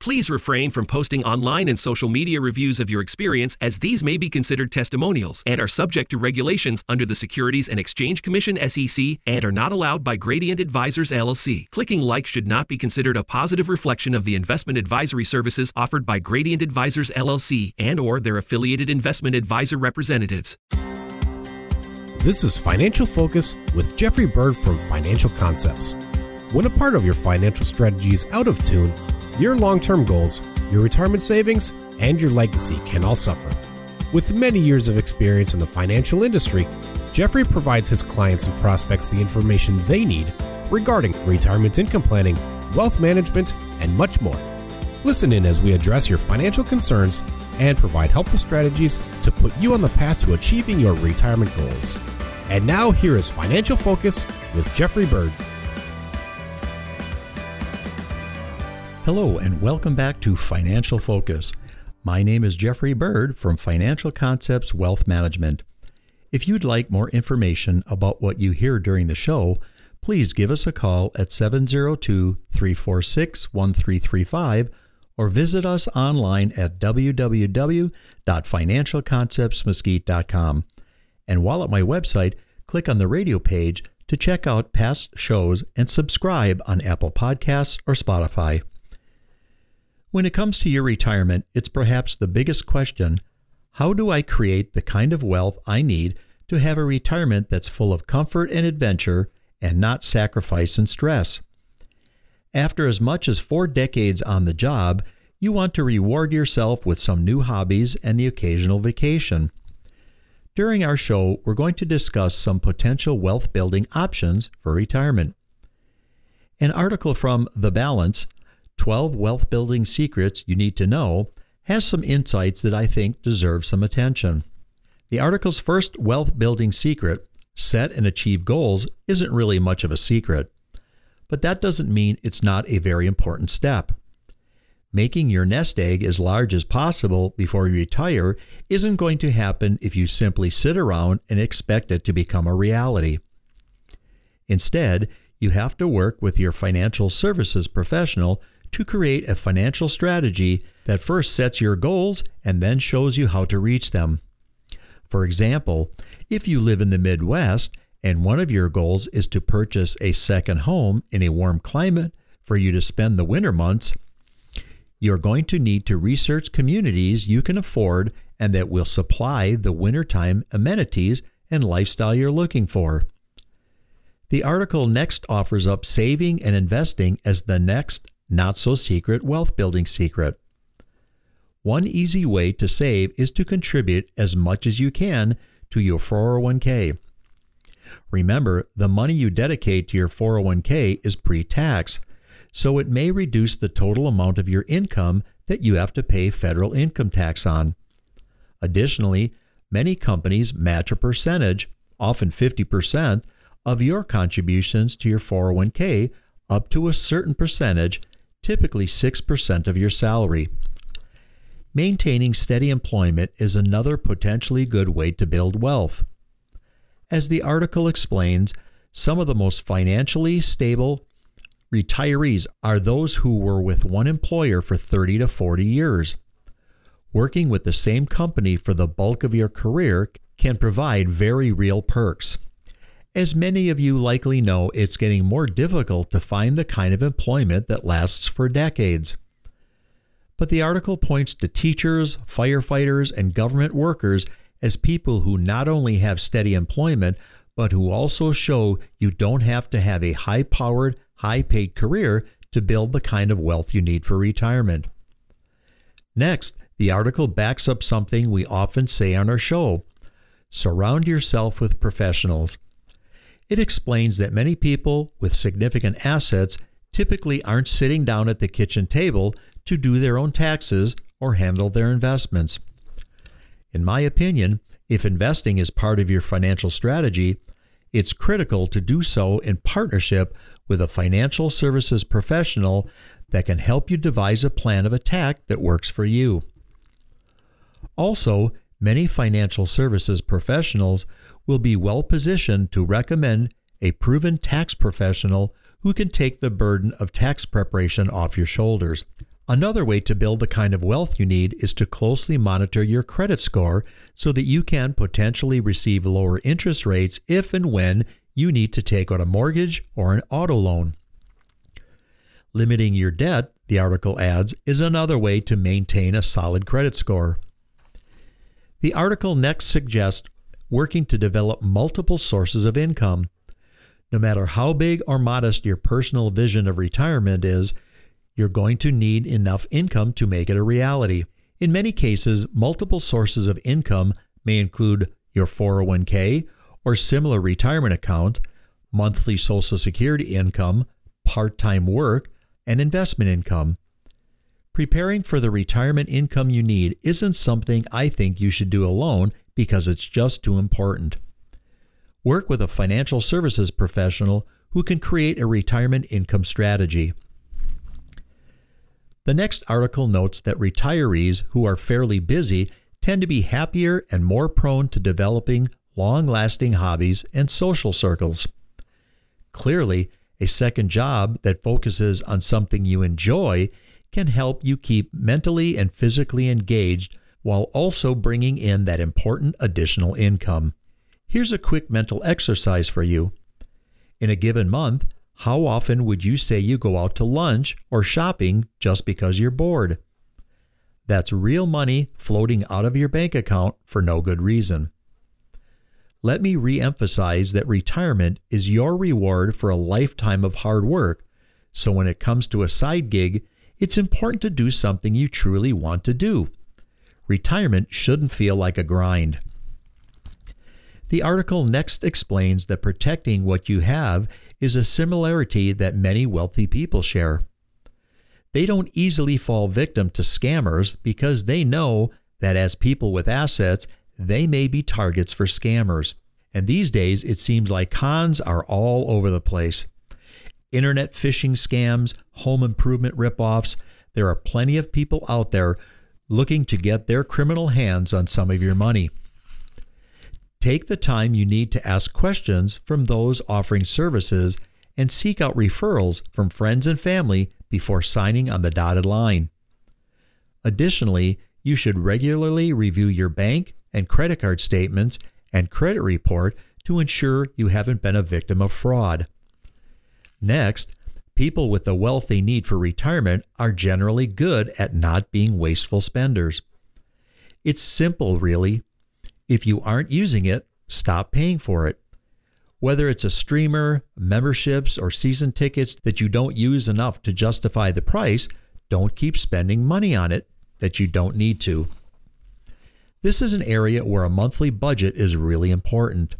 Please refrain from posting online and social media reviews of your experience as these may be considered testimonials and are subject to regulations under the Securities and Exchange Commission SEC and are not allowed by Gradient Advisors LLC. Clicking like should not be considered a positive reflection of the investment advisory services offered by Gradient Advisors LLC and or their affiliated investment advisor representatives. This is Financial Focus with Jeffrey Bird from Financial Concepts. When a part of your financial strategy is out of tune, your long term goals, your retirement savings, and your legacy can all suffer. With many years of experience in the financial industry, Jeffrey provides his clients and prospects the information they need regarding retirement income planning, wealth management, and much more. Listen in as we address your financial concerns and provide helpful strategies to put you on the path to achieving your retirement goals. And now, here is Financial Focus with Jeffrey Bird. Hello, and welcome back to Financial Focus. My name is Jeffrey Bird from Financial Concepts Wealth Management. If you'd like more information about what you hear during the show, please give us a call at 702 346 1335 or visit us online at www.financialconceptsmesquite.com. And while at my website, click on the radio page to check out past shows and subscribe on Apple Podcasts or Spotify. When it comes to your retirement, it's perhaps the biggest question how do I create the kind of wealth I need to have a retirement that's full of comfort and adventure and not sacrifice and stress? After as much as four decades on the job, you want to reward yourself with some new hobbies and the occasional vacation. During our show, we're going to discuss some potential wealth building options for retirement. An article from The Balance 12 Wealth Building Secrets You Need to Know has some insights that I think deserve some attention. The article's first wealth building secret, set and achieve goals, isn't really much of a secret. But that doesn't mean it's not a very important step. Making your nest egg as large as possible before you retire isn't going to happen if you simply sit around and expect it to become a reality. Instead, you have to work with your financial services professional to create a financial strategy that first sets your goals and then shows you how to reach them. For example, if you live in the Midwest and one of your goals is to purchase a second home in a warm climate for you to spend the winter months, you're going to need to research communities you can afford and that will supply the wintertime amenities and lifestyle you're looking for. The article next offers up saving and investing as the next not so secret wealth building secret. One easy way to save is to contribute as much as you can to your 401k. Remember, the money you dedicate to your 401k is pre tax, so it may reduce the total amount of your income that you have to pay federal income tax on. Additionally, many companies match a percentage, often 50%, of your contributions to your 401k up to a certain percentage typically 6% of your salary. Maintaining steady employment is another potentially good way to build wealth. As the article explains, some of the most financially stable retirees are those who were with one employer for 30 to 40 years. Working with the same company for the bulk of your career can provide very real perks. As many of you likely know, it's getting more difficult to find the kind of employment that lasts for decades. But the article points to teachers, firefighters, and government workers as people who not only have steady employment, but who also show you don't have to have a high powered, high paid career to build the kind of wealth you need for retirement. Next, the article backs up something we often say on our show surround yourself with professionals. It explains that many people with significant assets typically aren't sitting down at the kitchen table to do their own taxes or handle their investments. In my opinion, if investing is part of your financial strategy, it's critical to do so in partnership with a financial services professional that can help you devise a plan of attack that works for you. Also, many financial services professionals will be well positioned to recommend a proven tax professional who can take the burden of tax preparation off your shoulders. Another way to build the kind of wealth you need is to closely monitor your credit score so that you can potentially receive lower interest rates if and when you need to take out a mortgage or an auto loan. Limiting your debt, the article adds, is another way to maintain a solid credit score. The article next suggests working to develop multiple sources of income. No matter how big or modest your personal vision of retirement is, you're going to need enough income to make it a reality. In many cases, multiple sources of income may include your 401k or similar retirement account, monthly Social Security income, part time work, and investment income. Preparing for the retirement income you need isn't something I think you should do alone because it's just too important. Work with a financial services professional who can create a retirement income strategy. The next article notes that retirees who are fairly busy tend to be happier and more prone to developing long lasting hobbies and social circles. Clearly, a second job that focuses on something you enjoy can help you keep mentally and physically engaged while also bringing in that important additional income. Here's a quick mental exercise for you. In a given month, how often would you say you go out to lunch or shopping just because you're bored? That's real money floating out of your bank account for no good reason. Let me re emphasize that retirement is your reward for a lifetime of hard work. So when it comes to a side gig, it's important to do something you truly want to do. Retirement shouldn't feel like a grind. The article next explains that protecting what you have is a similarity that many wealthy people share. They don't easily fall victim to scammers because they know that as people with assets, they may be targets for scammers. And these days, it seems like cons are all over the place. Internet phishing scams, home improvement ripoffs, there are plenty of people out there looking to get their criminal hands on some of your money. Take the time you need to ask questions from those offering services and seek out referrals from friends and family before signing on the dotted line. Additionally, you should regularly review your bank and credit card statements and credit report to ensure you haven't been a victim of fraud. Next, people with the wealth they need for retirement are generally good at not being wasteful spenders. It's simple, really. If you aren't using it, stop paying for it. Whether it's a streamer, memberships, or season tickets that you don't use enough to justify the price, don't keep spending money on it that you don't need to. This is an area where a monthly budget is really important.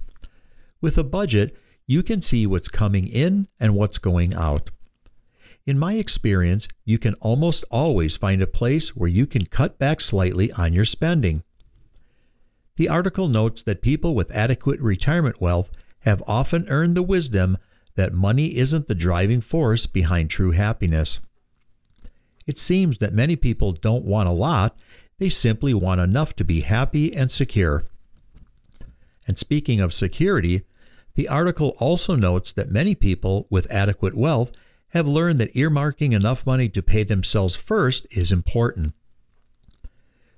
With a budget, you can see what's coming in and what's going out. In my experience, you can almost always find a place where you can cut back slightly on your spending. The article notes that people with adequate retirement wealth have often earned the wisdom that money isn't the driving force behind true happiness. It seems that many people don't want a lot they simply want enough to be happy and secure. And speaking of security, the article also notes that many people with adequate wealth have learned that earmarking enough money to pay themselves first is important.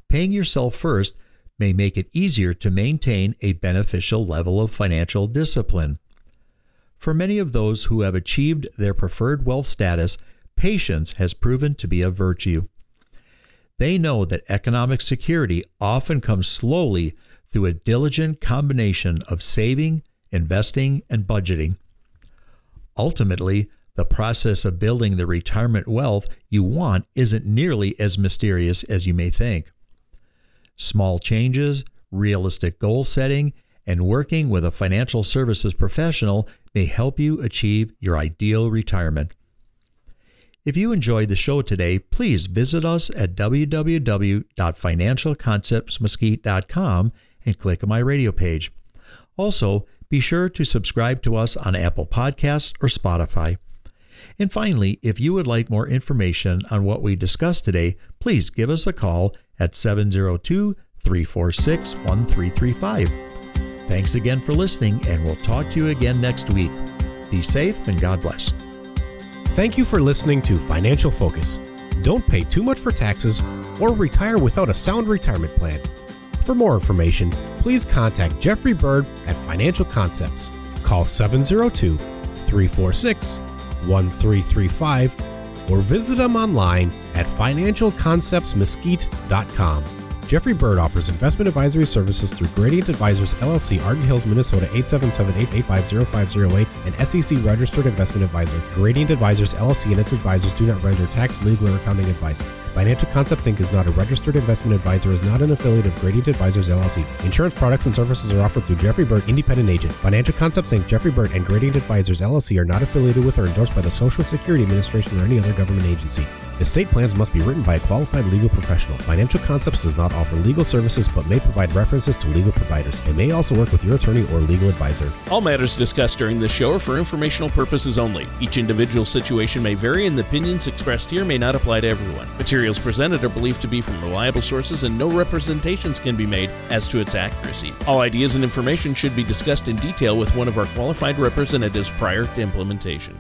Paying yourself first may make it easier to maintain a beneficial level of financial discipline. For many of those who have achieved their preferred wealth status, patience has proven to be a virtue. They know that economic security often comes slowly through a diligent combination of saving, investing, and budgeting. Ultimately, the process of building the retirement wealth you want isn't nearly as mysterious as you may think. Small changes, realistic goal setting, and working with a financial services professional may help you achieve your ideal retirement. If you enjoyed the show today, please visit us at www.financialconceptsmesquite.com and click on my radio page. Also, be sure to subscribe to us on Apple Podcasts or Spotify. And finally, if you would like more information on what we discussed today, please give us a call at 702 346 1335. Thanks again for listening, and we'll talk to you again next week. Be safe and God bless. Thank you for listening to Financial Focus. don't pay too much for taxes, or retire without a sound retirement plan. For more information, please contact Jeffrey Bird at Financial Concepts. Call 702 346 1335 or visit them online at financialconceptsmesquite.com. Jeffrey Bird offers investment advisory services through Gradient Advisors LLC, Arden Hills, Minnesota 877-885-0508, and SEC registered investment advisor. Gradient Advisors LLC and its advisors do not render tax, legal, or accounting advice. Financial Concepts Inc. is not a registered investment advisor, is not an affiliate of Gradient Advisors LLC. Insurance products and services are offered through Jeffrey Bird, independent agent. Financial Concepts Inc., Jeffrey Bird, and Gradient Advisors LLC are not affiliated with or endorsed by the Social Security Administration or any other government agency. Estate plans must be written by a qualified legal professional. Financial Concepts does not offer legal services but may provide references to legal providers. It may also work with your attorney or legal advisor. All matters discussed during this show are for informational purposes only. Each individual situation may vary, and the opinions expressed here may not apply to everyone. Materials presented are believed to be from reliable sources, and no representations can be made as to its accuracy. All ideas and information should be discussed in detail with one of our qualified representatives prior to implementation.